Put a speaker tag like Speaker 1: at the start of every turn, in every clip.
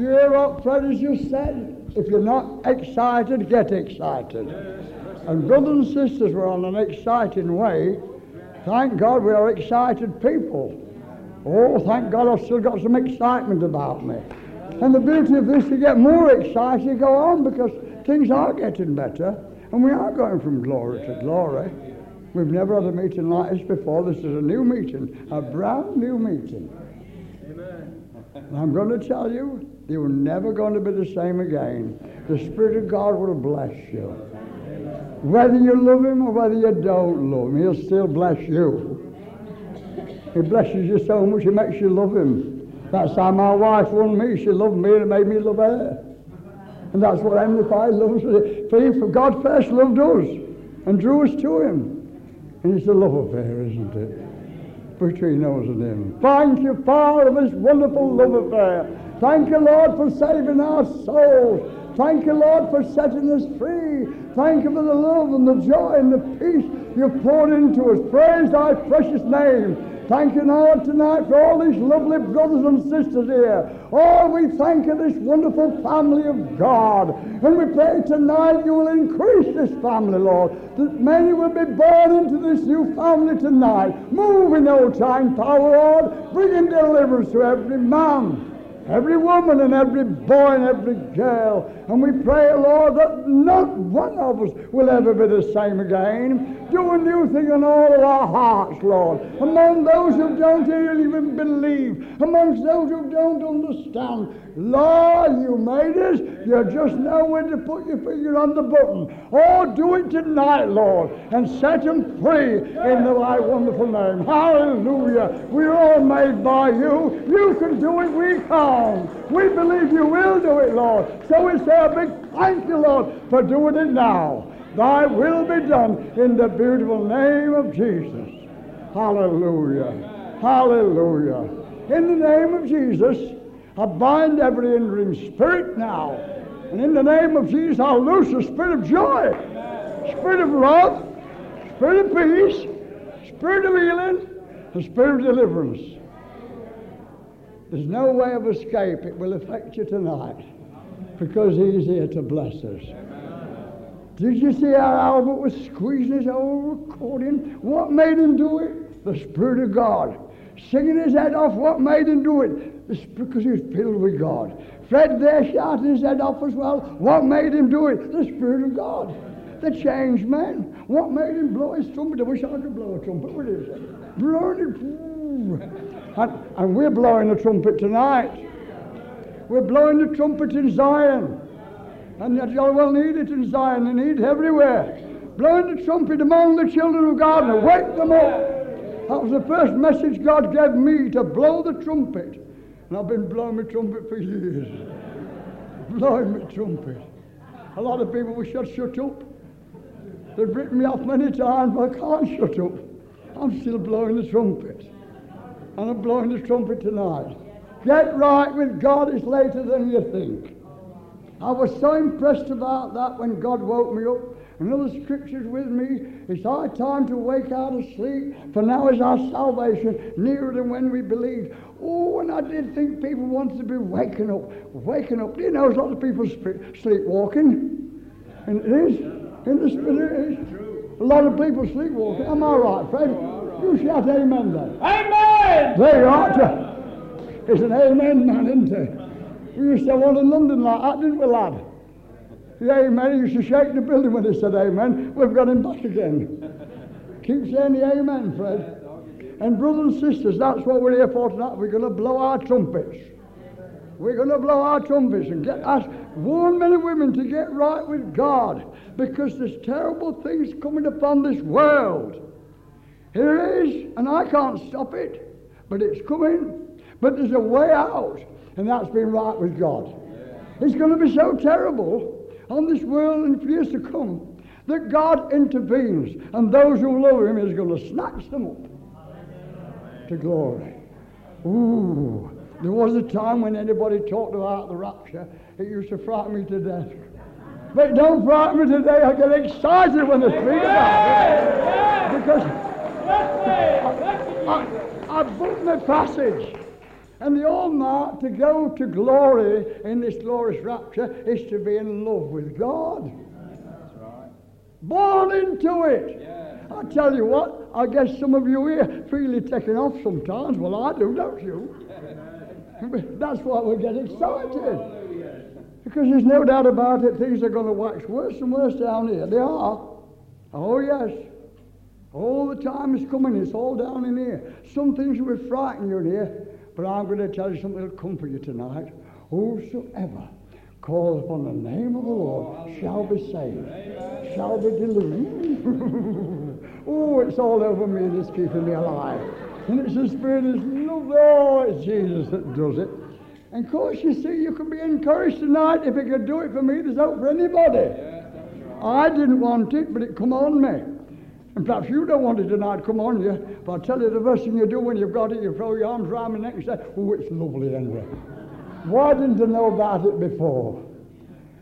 Speaker 1: hear what Fred as you said? If you're not excited, get excited. And brothers and sisters, we're on an exciting way. Thank God we are excited people. Oh, thank God I've still got some excitement about me. And the beauty of this, you get more excited, you go on because things are getting better and we are going from glory to glory. We've never had a meeting like this before. This is a new meeting, a brand new meeting. And I'm going to tell you, you're never going to be the same again. The Spirit of God will bless you. Whether you love Him or whether you don't love Him, He'll still bless you. He blesses you so much, He makes you love Him. That's how my wife won me. She loved me and made me love her. And that's what loves us. For God first loved us and drew us to Him. And it's a love affair, isn't it? Between us and Him. Thank you, Father, for this wonderful love affair. Thank you, Lord, for saving our souls. Thank you, Lord, for setting us free. Thank you for the love and the joy and the peace you've poured into us. Praise thy precious name. Thank you now tonight for all these lovely brothers and sisters here. Oh, we thank you, this wonderful family of God. And we pray tonight you will increase this family, Lord, that many will be born into this new family tonight. Move in no time power, Lord, bringing deliverance to every man every woman and every boy and every girl. And we pray, Lord, that not one of us will ever be the same again. Do a new thing in all of our hearts, Lord. Among those who don't even believe, amongst those who don't understand. Lord, you made us. You just know when to put your finger on the button. Oh, do it tonight, Lord, and set them free in the thy wonderful name. Hallelujah. We're all made by you. You can do it. We can't. We believe you will do it, Lord. So say a big thank you, Lord, for doing it now. Thy will be done in the beautiful name of Jesus. Hallelujah. Hallelujah. In the name of Jesus, I bind every hindering spirit now. And in the name of Jesus, I'll loose the spirit of joy, spirit of love, spirit of peace, spirit of healing, and spirit of deliverance. There's no way of escape. It will affect you tonight because He's here to bless us. Did you see how Albert was squeezing his old accordion? What made him do it? The Spirit of God. Singing his head off, what made him do it? Because he was filled with God. Fred there shouting his head off as well. What made him do it? The Spirit of God. The changed man. What made him blow his trumpet? I wish I could blow a trumpet with it. Blowing it. And, and we're blowing the trumpet tonight. We're blowing the trumpet in Zion. And yet you all well need it in Zion and need it everywhere. Blowing the trumpet among the children of God and wake them up. That was the first message God gave me to blow the trumpet. And I've been blowing my trumpet for years. blowing my trumpet. A lot of people wish I'd shut up. They've written me off many times, but I can't shut up. I'm still blowing the trumpet. And I'm blowing the trumpet tonight. Get right with God is later than you think. I was so impressed about that when God woke me up. Another scripture's with me. It's our time to wake out of sleep, for now is our salvation nearer than when we believed. Oh, and I did think people wanted to be waking up, waking up. You know, there's lots of people sleepwalking. And it is. In the spirit, it is. A lot of people sleepwalking. Am I right, Fred? You shout amen then.
Speaker 2: Amen!
Speaker 1: There you are. It's an amen man, isn't it? We used to have one in London like that, didn't we, lad? The amen, he used to shake the building when he said amen. We've got him back again. Keep saying the amen, Fred. And brothers and sisters, that's what we're here for tonight. We're going to blow our trumpets. We're going to blow our trumpets and get us, warn men and women to get right with God because there's terrible things coming upon this world. Here it is, and I can't stop it, but it's coming. But there's a way out and that's being right with God. It's going to be so terrible on this world in years to come that God intervenes, and those who love Him is going to snatch them up to glory. Ooh, there was a time when anybody talked about the rapture, it used to frighten me to death. But don't frighten me today. I get excited when they speak about it. Because I, I, I booked my passage And the all mark to go to glory in this glorious rapture is to be in love with God.
Speaker 2: That's right.
Speaker 1: Born into it.
Speaker 2: Yeah.
Speaker 1: I tell you what, I guess some of you here feel it taking off sometimes. Well, I do, don't you? That's why we get excited.
Speaker 2: Oh, hallelujah.
Speaker 1: Because there's no doubt about it, things are going to wax worse and worse down here. They are. Oh, yes. All the time is coming. It's all down in here. Some things will frighten you in here, but I'm going to tell you something that will comfort you tonight. Whosoever calls upon the name of the Lord shall be saved, shall be delivered. oh, it's all over me and it's keeping me alive. And it's the Spirit of love. Oh, it's Jesus that does it. And of course, you see, you can be encouraged tonight. If He could do it for me, there's hope for anybody. I didn't want it, but it come on me. And perhaps you don't want it tonight, come on you. But I tell you, the first thing you do when you've got it, you throw your arms around my neck and say, Oh, it's lovely, Henry. Why didn't I know about it before?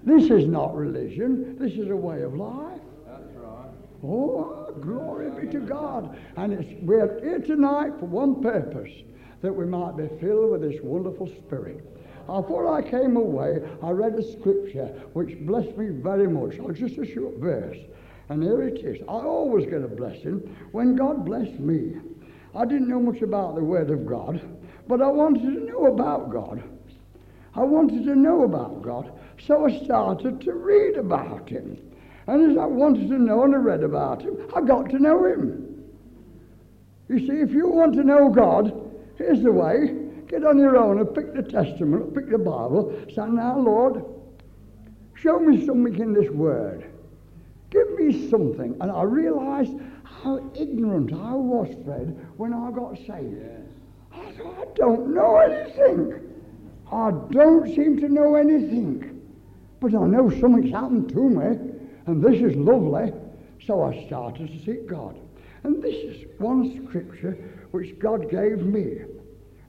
Speaker 1: This is not religion, this is a way of life.
Speaker 2: That's right.
Speaker 1: Oh, glory be to God. And it's, we're here tonight for one purpose that we might be filled with this wonderful Spirit. Before I came away, I read a scripture which blessed me very much. Oh, just a short verse. And here it is. I always get a blessing when God blessed me. I didn't know much about the Word of God, but I wanted to know about God. I wanted to know about God, so I started to read about Him. And as I wanted to know and I read about Him, I got to know Him. You see, if you want to know God, here's the way. Get on your own and pick the Testament, pick the Bible. Say, now, Lord, show me something in this Word. Give me something. And I realized how ignorant I was, Fred, when I got saved. I thought, I don't know anything. I don't seem to know anything. But I know something's happened to me, and this is lovely. So I started to seek God. And this is one scripture which God gave me.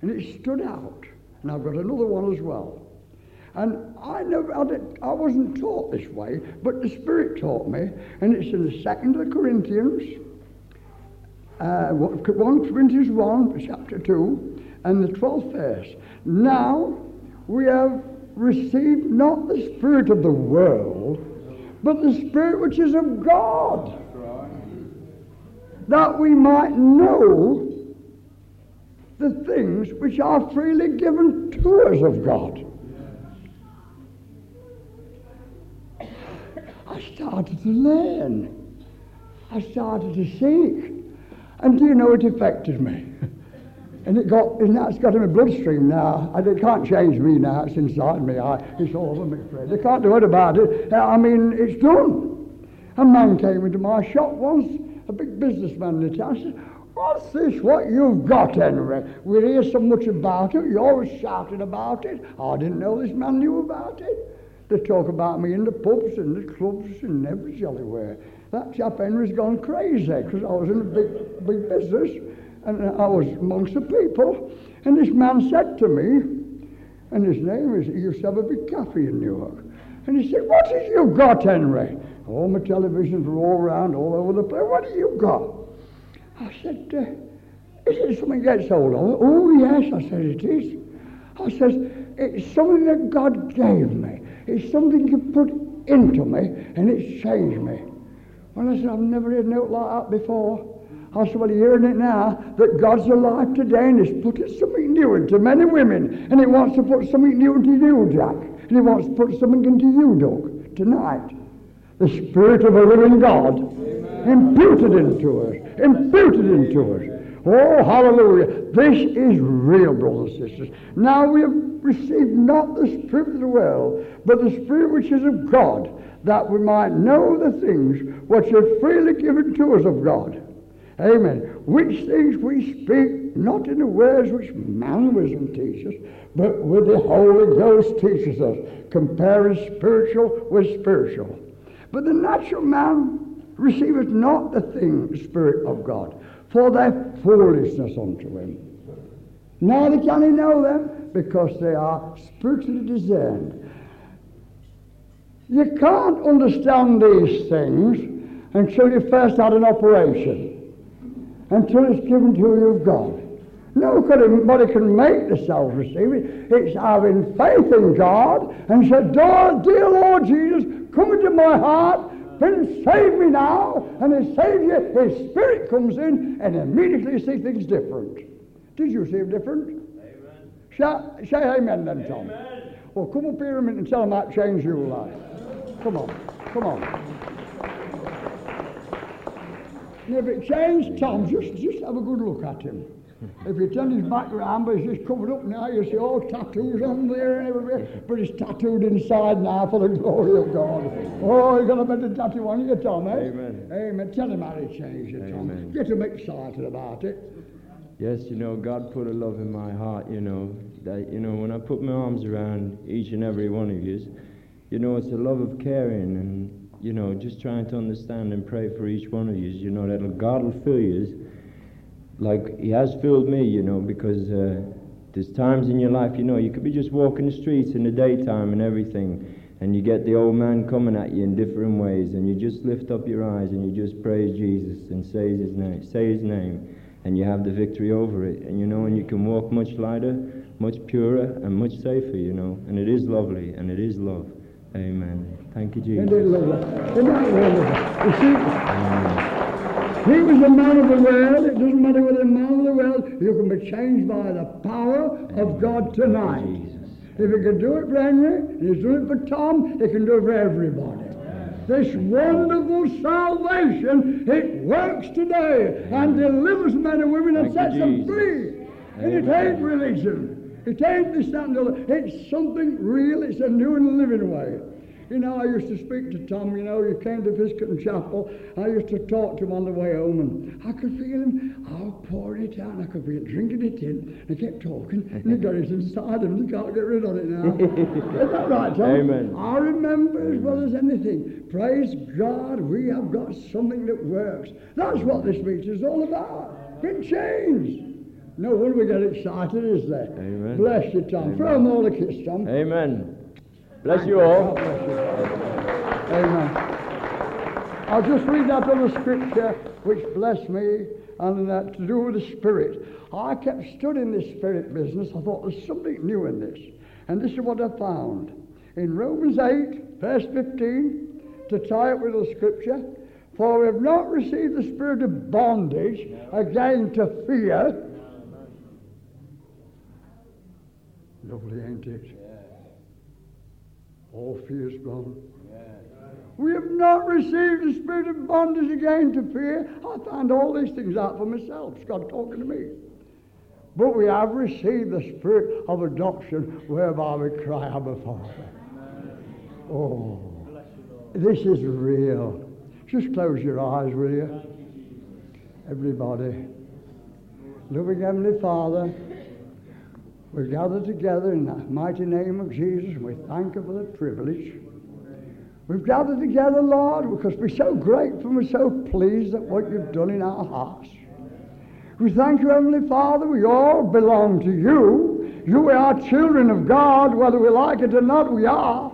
Speaker 1: And it stood out. And I've got another one as well. And I never, I, I wasn't taught this way, but the Spirit taught me. And it's in the second of the Corinthians, uh, 1 Corinthians 1, chapter 2, and the 12th verse. Now we have received not the Spirit of the world, but the Spirit which is of God, that we might know the things which are freely given to us of God. I started to learn. I started to seek. And do you know it affected me? And it got, and that's got in my bloodstream now. And it can't change me now. It's inside me. I, it's all over me, Fred. They can't do it about it. I mean, it's done. A man came into my shop once, a big businessman in the town. said, What's this, what you've got, Henry? We hear so much about it. You're always shouting about it. I didn't know this man knew about it. They talk about me in the pubs and the clubs and every jellywhere. That chap Henry's gone crazy because I was in a big, big business and I was amongst the people. And this man said to me, and his name is, he used to have a big cafe in Newark. And he said, What have you got, Henry? All my televisions were all around, all over the place. What have you got? I said, uh, Is it something gets hold of? Oh, yes. I said, It is. I says, It's something that God gave. It's something you put into me, and it's changed me. Well, I said, I've never heard a note like that before. I said, well, you're hearing it now, that God's alive today and He's put something new into men and women. And He wants to put something new into you, Jack. And He wants to put something into you, Doug, tonight. The Spirit of a living God imputed into us, imputed into us. Oh, hallelujah. This is real, brothers and sisters. Now we have received not the Spirit of the world, but the Spirit which is of God, that we might know the things which are freely given to us of God. Amen. Which things we speak, not in the words which man wisdom teaches, but with the Holy Ghost teaches us, comparing spiritual with spiritual. But the natural man receiveth not the thing, Spirit of God, for their foolishness unto him. Neither can he know them, because they are spiritually discerned. You can't understand these things until you first had an operation, until it's given to you of God. Nobody can make themselves receive it. It's having faith in God and said, Dear Lord Jesus, come into my heart, and save me now. And He saves you, His Spirit comes in, and immediately you see things different. Did you see it different? Amen. Say, say amen then, Tom. Amen. Well, come up here a minute and tell him that changed your life. Come on, come on. And if it changed Tom, just, just have a good look at him. If you turn his background, but he's just covered up now, you see all tattoos on there and everywhere, but he's tattooed inside now for the glory of God. Oh, you're going to put the tattoo on you, Tom, eh?
Speaker 2: Amen.
Speaker 1: Amen. Tell him how to change it, Tom.
Speaker 2: Amen.
Speaker 1: Get him excited about it.
Speaker 2: Yes, you know, God put a love in my heart, you know, that, you know, when I put my arms around each and every one of you, you know, it's a love of caring and, you know, just trying to understand and pray for each one of you, you know, that God will fill you like he has filled me, you know, because uh, there's times in your life, you know, you could be just walking the streets in the daytime and everything, and you get the old man coming at you in different ways, and you just lift up your eyes and you just praise Jesus and say his name, say his name, and you have the victory over it, and you know, and you can walk much lighter, much purer, and much safer, you know, and it is lovely and it is love. Amen. Thank you, Jesus.
Speaker 1: Isn't it lovely? Isn't that? You see, Amen. He was a man of the world. It doesn't matter whether a man of the world. You can be changed by the power of God tonight. If he can do it for Henry, and he's doing it for Tom, he can do it for everybody. This wonderful salvation, it works today and delivers men and women and sets them free. And it ain't religion. It ain't this, that, and the other. It's something real. It's a new and living way. You know, I used to speak to Tom, you know, he came to Fiskerton Chapel. I used to talk to him on the way home, and I could feel him, oh, pouring it out, and I could feel drinking it in. And he kept talking, and he got it inside him, and he can't get rid of it now. Is that right, Tom?
Speaker 2: Amen.
Speaker 1: I remember as well as anything. Praise God, we have got something that works. That's what this meeting is all about. Been changed. No wonder we get excited, is there?
Speaker 2: Amen.
Speaker 1: Bless you, Tom.
Speaker 2: Amen.
Speaker 1: Throw them all a kiss, Tom.
Speaker 2: Amen. Bless you all.
Speaker 1: Amen. I'll just read that other scripture which blessed me and that to do with the Spirit. I kept studying this Spirit business. I thought there's something new in this. And this is what I found. In Romans 8, verse 15, to tie it with the scripture, for we have not received the spirit of bondage again to fear. Lovely, ain't it? All fear is gone. We have not received the spirit of bondage again to fear. I found all these things out for myself. It's God talking to me. But we have received the spirit of adoption whereby we cry, Abba Father. Oh, this is real. Just close your eyes, will you? Everybody. Loving Heavenly Father. We gather together in the mighty name of Jesus, and we thank you for the privilege. We've gathered together, Lord, because we're so grateful and we're so pleased at what you've done in our hearts. We thank you, Heavenly Father. We all belong to you. You are children of God, whether we like it or not, we are.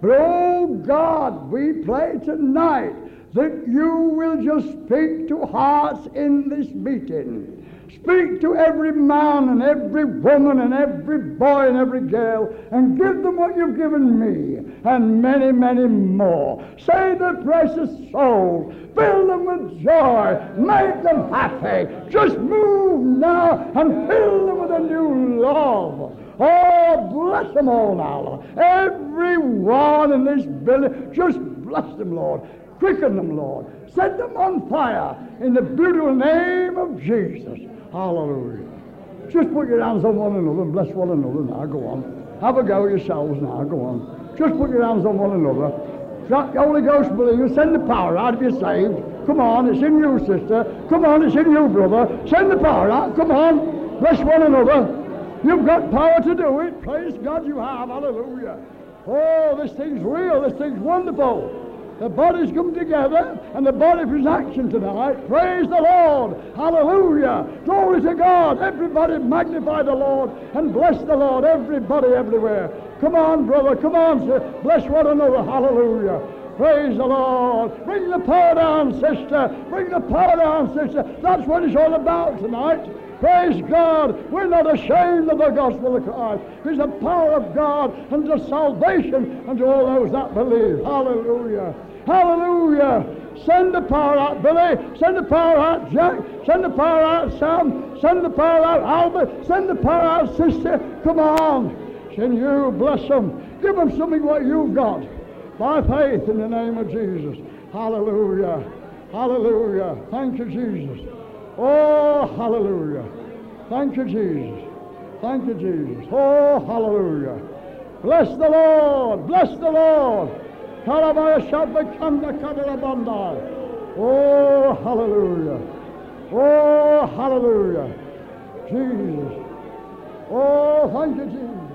Speaker 1: But oh God, we pray tonight that you will just speak to hearts in this meeting. Speak to every man and every woman and every boy and every girl and give them what you've given me and many, many more. Save their precious souls. Fill them with joy. Make them happy. Just move now and fill them with a new love. Oh, bless them all now, Every one in this building, just bless them, Lord. Quicken them, Lord. Set them on fire in the beautiful name of Jesus. Hallelujah. Just put your hands on one another and bless one another now. Go on. Have a go yourselves now. Go on. Just put your hands on one another. The Holy Ghost believe Send the power out if you're saved. Come on, it's in you, sister. Come on, it's in you, brother. Send the power out. Come on. Bless one another. You've got power to do it. Praise God you have. Hallelujah. Oh, this thing's real. This thing's wonderful. The bodies come together and the body is action tonight. Praise the Lord. Hallelujah. Glory to God. Everybody magnify the Lord and bless the Lord. Everybody everywhere. Come on, brother. Come on, sir. Bless one another. Hallelujah. Praise the Lord. Bring the power down, sister. Bring the power down, sister. That's what it's all about tonight. Praise God. We're not ashamed of the gospel of Christ. It's the power of God unto salvation unto all those that believe. Hallelujah. Hallelujah. Send the power out, Billy. Send the power out, Jack. Send the power out, Sam. Send the power out, Albert. Send the power out, sister. Come on. Can you bless them? Give them something what you've got. By faith in the name of Jesus. Hallelujah. Hallelujah. Thank you, Jesus. Oh, hallelujah. Thank you, Jesus. Thank you, Jesus. Oh, hallelujah. Bless the Lord. Bless the Lord. Oh, hallelujah. Oh, hallelujah. Jesus. Oh, thank you, Jesus.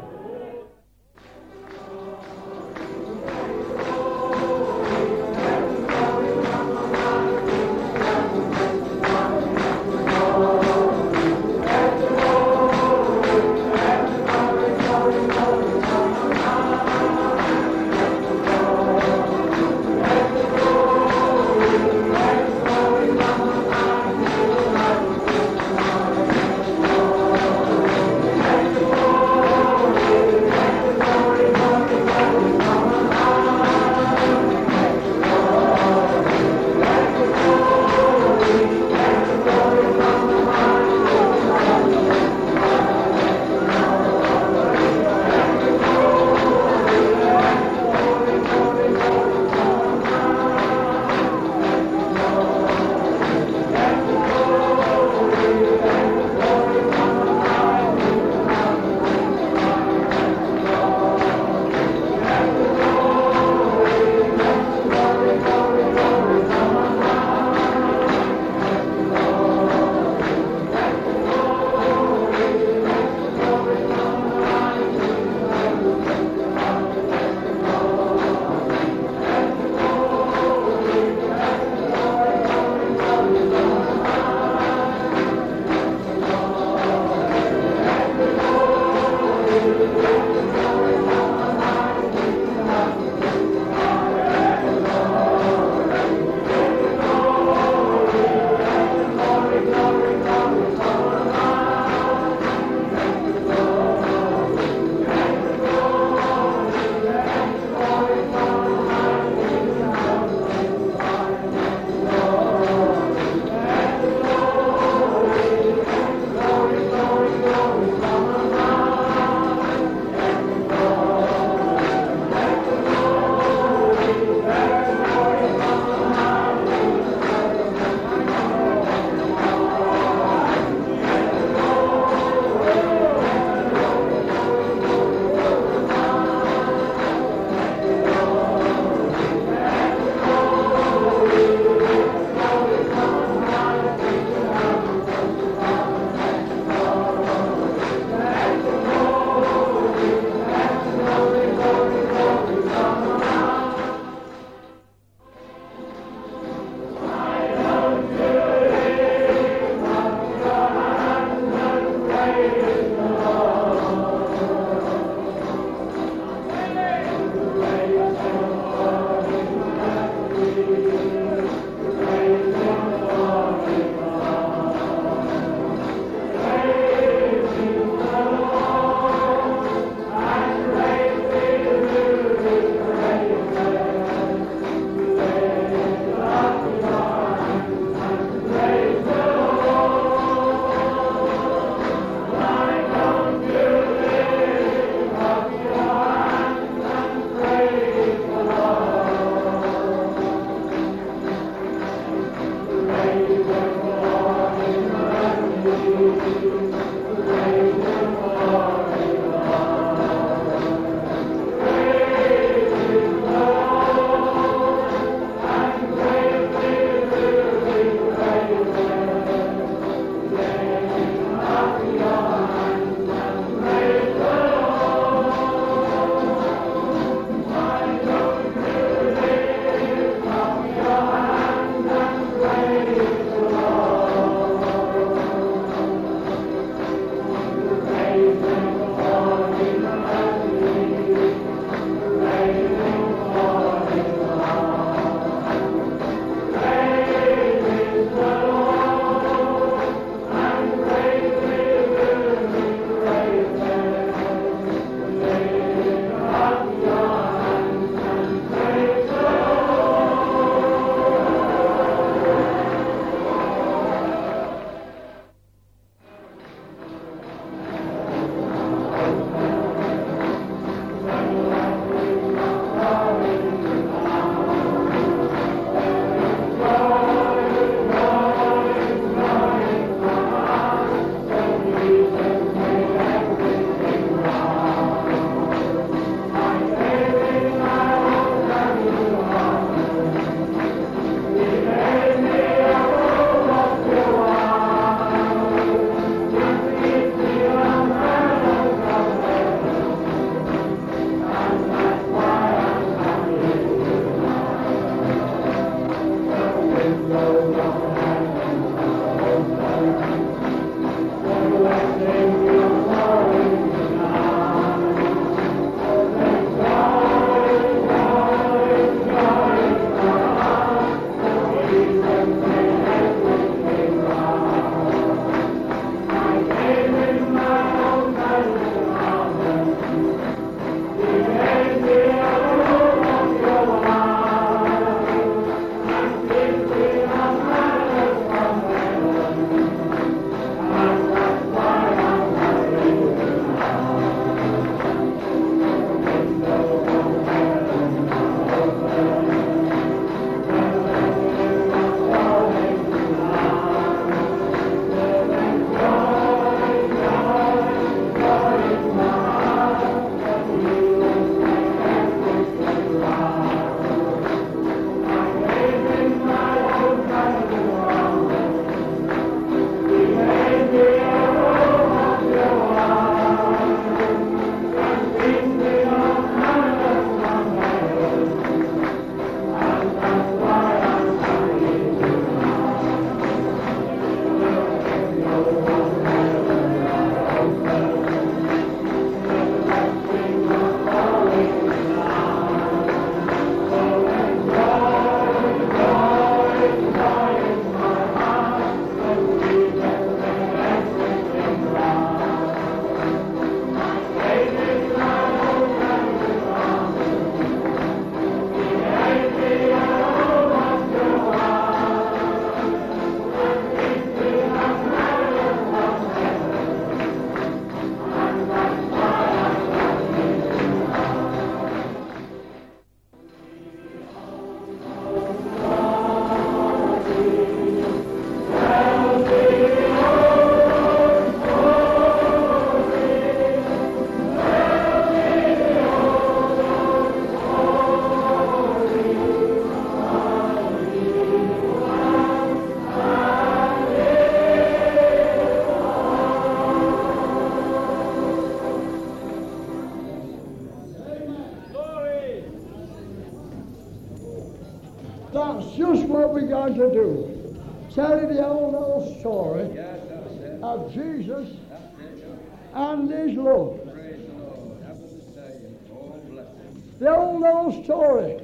Speaker 1: The old, old story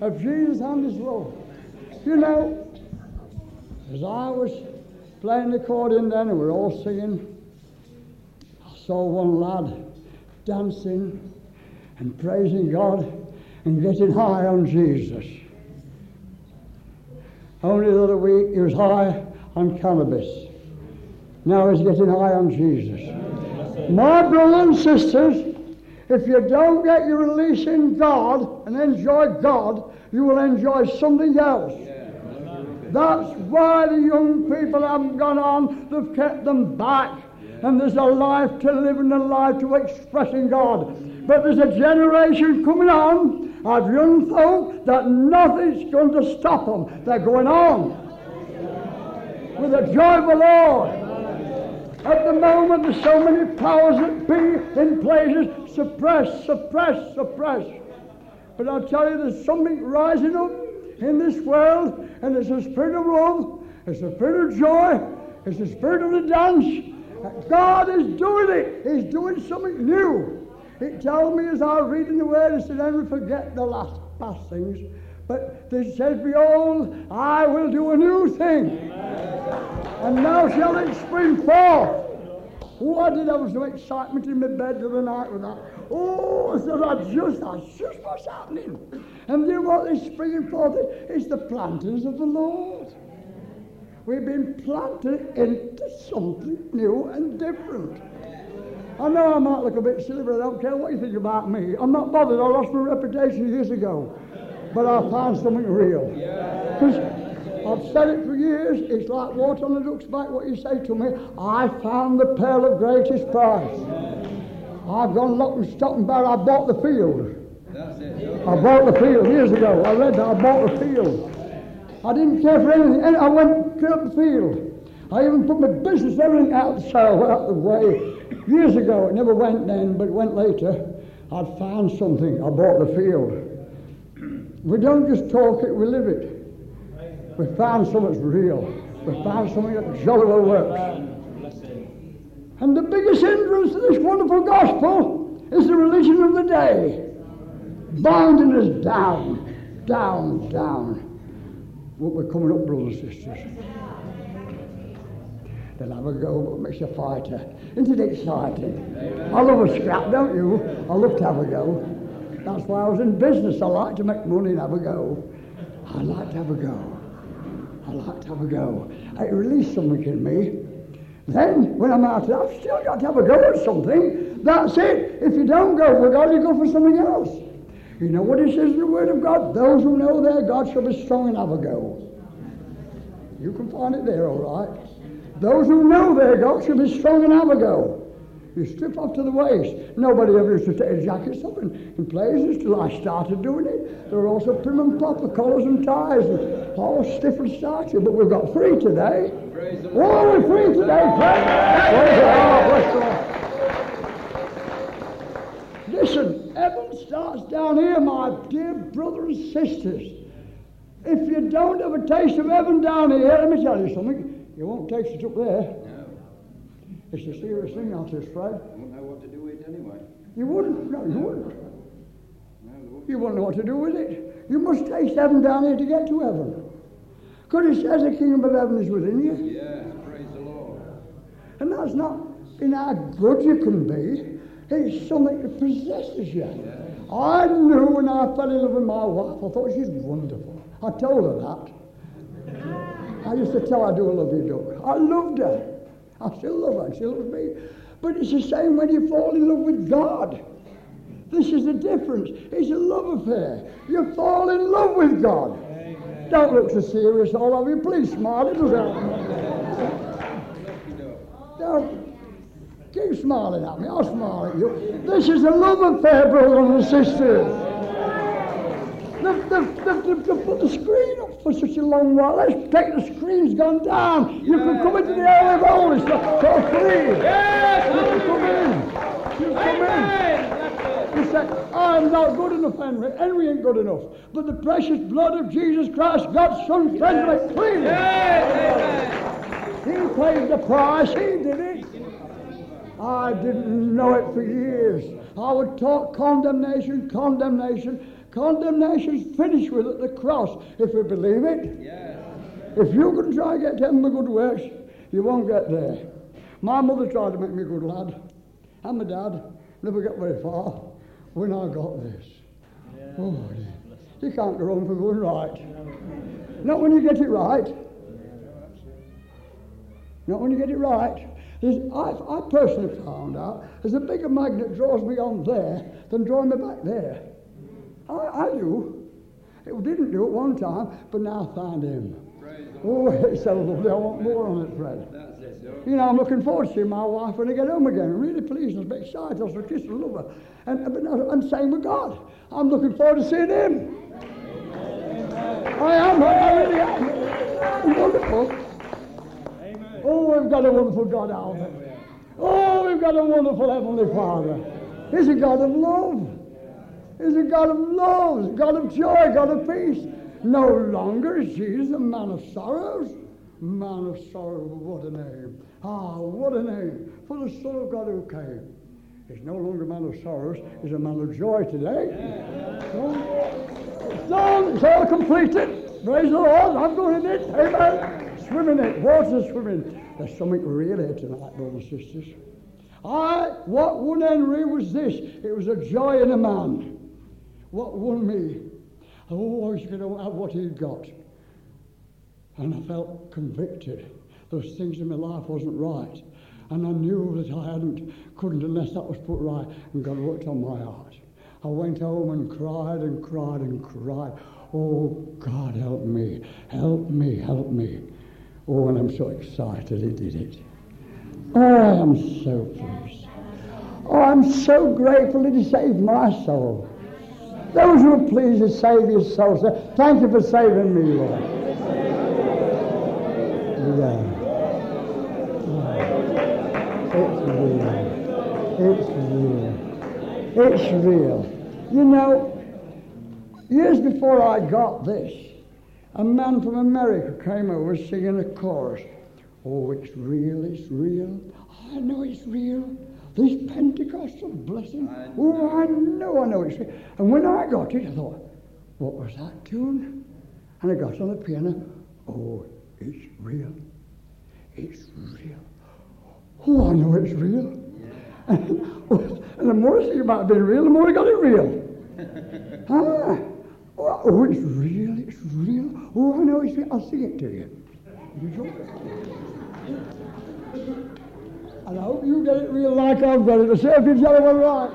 Speaker 1: of Jesus and his love. You know, as I was playing the accordion then and we are all singing, I saw one lad dancing and praising God and getting high on Jesus. Only the other week he was high on cannabis. Now he's getting high on Jesus. My brothers and sisters, if you don't get your release in God and enjoy God, you will enjoy something else. That's why the young people haven't gone on, they've kept them back. And there's a life to live and a life to expressing God. But there's a generation coming on of young folk that nothing's going to stop them. They're going on with the joy of the Lord. At the moment, there's so many powers that be in places suppress, suppress, suppress. But I'll tell you, there's something rising up in this world, and it's the spirit of love, it's the spirit of joy, it's the spirit of the dance. God is doing it. He's doing something new. It tells me as I was reading the word, it said, never forget the last past things. But it says, Behold, I will do a new thing. And now shall it spring forth. I did have some excitement in my bed the night with that. Oh, I said, I just, that's just what's happening. And then what is springing forth is the plantings of the Lord. We've been planted into something new and different. I know I might look a bit silly, but I don't care what you think about me. I'm not bothered. I lost my reputation years ago. But I found something real. Because I've said it for years. It's like water on the duck's back, what you say to me. I found the pearl of greatest price. I've gone lock and stock and barrel. I bought the field. I bought the field years ago. I read that. I bought the field. I didn't care for anything. I went to the field. I even put my business, everything out the sale, out the way. Years ago, it never went then, but it went later. I'd found something. I bought the field. We don't just talk it, we live it. We found something real. We find something that jolly well works. And the biggest hindrance to this wonderful gospel is the religion of the day. Binding us down, down, down what we're coming up, brothers and sisters. Then have a go, what makes you fighter? Isn't it exciting? I love a scrap, don't you? I love to have a go. That's why I was in business. I like to make money and have a go. I like to have a go. I like to have a go. I release something in me. Then, when I'm out, I've still got to have a go at something. That's it. If you don't go for God, you go for something else. You know what it says in the Word of God? Those who know their God shall be strong and have a go. You can find it there, all right. Those who know their God shall be strong and have a go. You strip off to the waist. Nobody ever used to take jackets up in, in places till I started doing it. There were also prim and proper collars and ties and all stiff and starchy, but we've got free today. Oh, we're free today. Praise Listen, heaven starts down here, my dear brothers and sisters. If you don't have a taste of heaven down here, let me tell you something, you won't taste it up there.
Speaker 3: No.
Speaker 1: It's a serious thing, aren't you, Fred?
Speaker 3: I wouldn't know what to do with it anyway.
Speaker 1: You wouldn't. No, you wouldn't.
Speaker 3: No, wouldn't.
Speaker 1: You wouldn't know what to do with it. You must taste heaven down here to get to heaven. Because it says the kingdom of heaven is within you.
Speaker 3: Yes, praise the Lord.
Speaker 1: And that's not in how good you can be. It's something that possesses you. I knew when I fell in love with my wife, I thought she's wonderful. I told her that. Ah. I used to tell her I do love you, Doug. I loved her. I still love her. She loves me. But it's the same when you fall in love with God. This is the difference. It's a love affair. You fall in love with God. Don't look so serious, all of you. Please smile. It'll help. Don't keep smiling at me. I'll smile at you. This is a love affair, brothers and sisters. They've, they've, they've, put the screen for such a long while. Let's take the screen's gone down. You can come into the area of holies for, for free. You can come in. You come in. You say, I'm not good enough, Henry. Henry ain't good enough. But the precious blood of Jesus Christ, God's Son, cleansed me clean. He paid the price. He did it. I didn't know it for years. I would talk condemnation, condemnation. Condemnation's finished with at the cross, if you believe it.
Speaker 3: Yes.
Speaker 1: If you can try to get to heaven with good works, you won't get there. My mother tried to make me a good lad, and my dad never got very far when I got this. Oh, dear. you can't go wrong for going right. Not when you get it right. Not when you get it right. There's, I, I personally found out there's a bigger magnet draws me on there than drawing me back there. I, I do. It didn't do at one time, but now I find him. Oh, it's so lovely. I want more on it, Fred.
Speaker 3: It.
Speaker 1: You know, I'm looking forward to seeing my wife when I get home again. I'm really pleased. I'm excited. So kiss and love her. And, and, same with God. I'm looking forward to seeing him. I am. I really am. Wonderful. Oh, we've got a wonderful God, Albert. Oh, we've got a wonderful Heavenly Father. He's a God of love. He's a God of love. God of joy, God of peace. No longer is Jesus a man of sorrows. Man of sorrows, what a name. Ah, what a name for the Son of God who came. He's no longer a man of sorrows, he's a man of joy today. It's done, it's all completed. Praise the Lord, I'm going in it. Amen. Swim in it, water swimming. There's something real here tonight, brothers and sisters. I, what won Henry was this it was a joy in a man. What won me? I always going to have what he'd got. And I felt convicted. Those things in my life wasn't right. And I knew that I hadn't, couldn't unless that was put right. And God worked on my heart. I went home and cried and cried and cried. Oh, God, help me, help me, help me. Oh, and I'm so excited he did it. Oh, I am so pleased. Oh, I'm so grateful that he saved my soul. Those who are pleased to save your soul, say, thank you for saving me, Lord. Yeah. It's real. It's real. It's real. You know, years before I got this, a man from America came over singing a chorus. Oh, it's real, it's real. I know it's real. This Pentecostal blessing. Oh, I know, I know it's. And when I got it, I thought, what was that tune? And I got on the piano. Oh, it's real. It's real. Oh, I know it's real. and the more I think about it being real, the more I got it real. ah, oh, oh, it's real, it's real. Oh, I know it's real. I'll sing it to you. You? And I hope you get it real like I've got it. The same if other one right.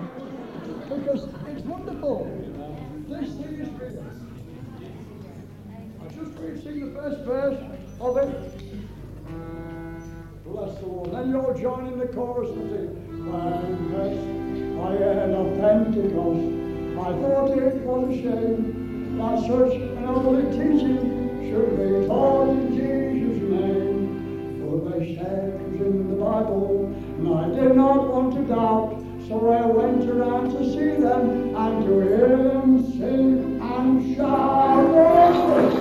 Speaker 1: Because it's wonderful. This thing is real. I just to sing the first verse of it. Bless the Lord. Then you'll join in the chorus and sing. I heard of Pentecost, I thought it was a shame that such an holy teaching should be taught in Bible, and I did not want to doubt. So I went around to see them and to hear them sing and shout.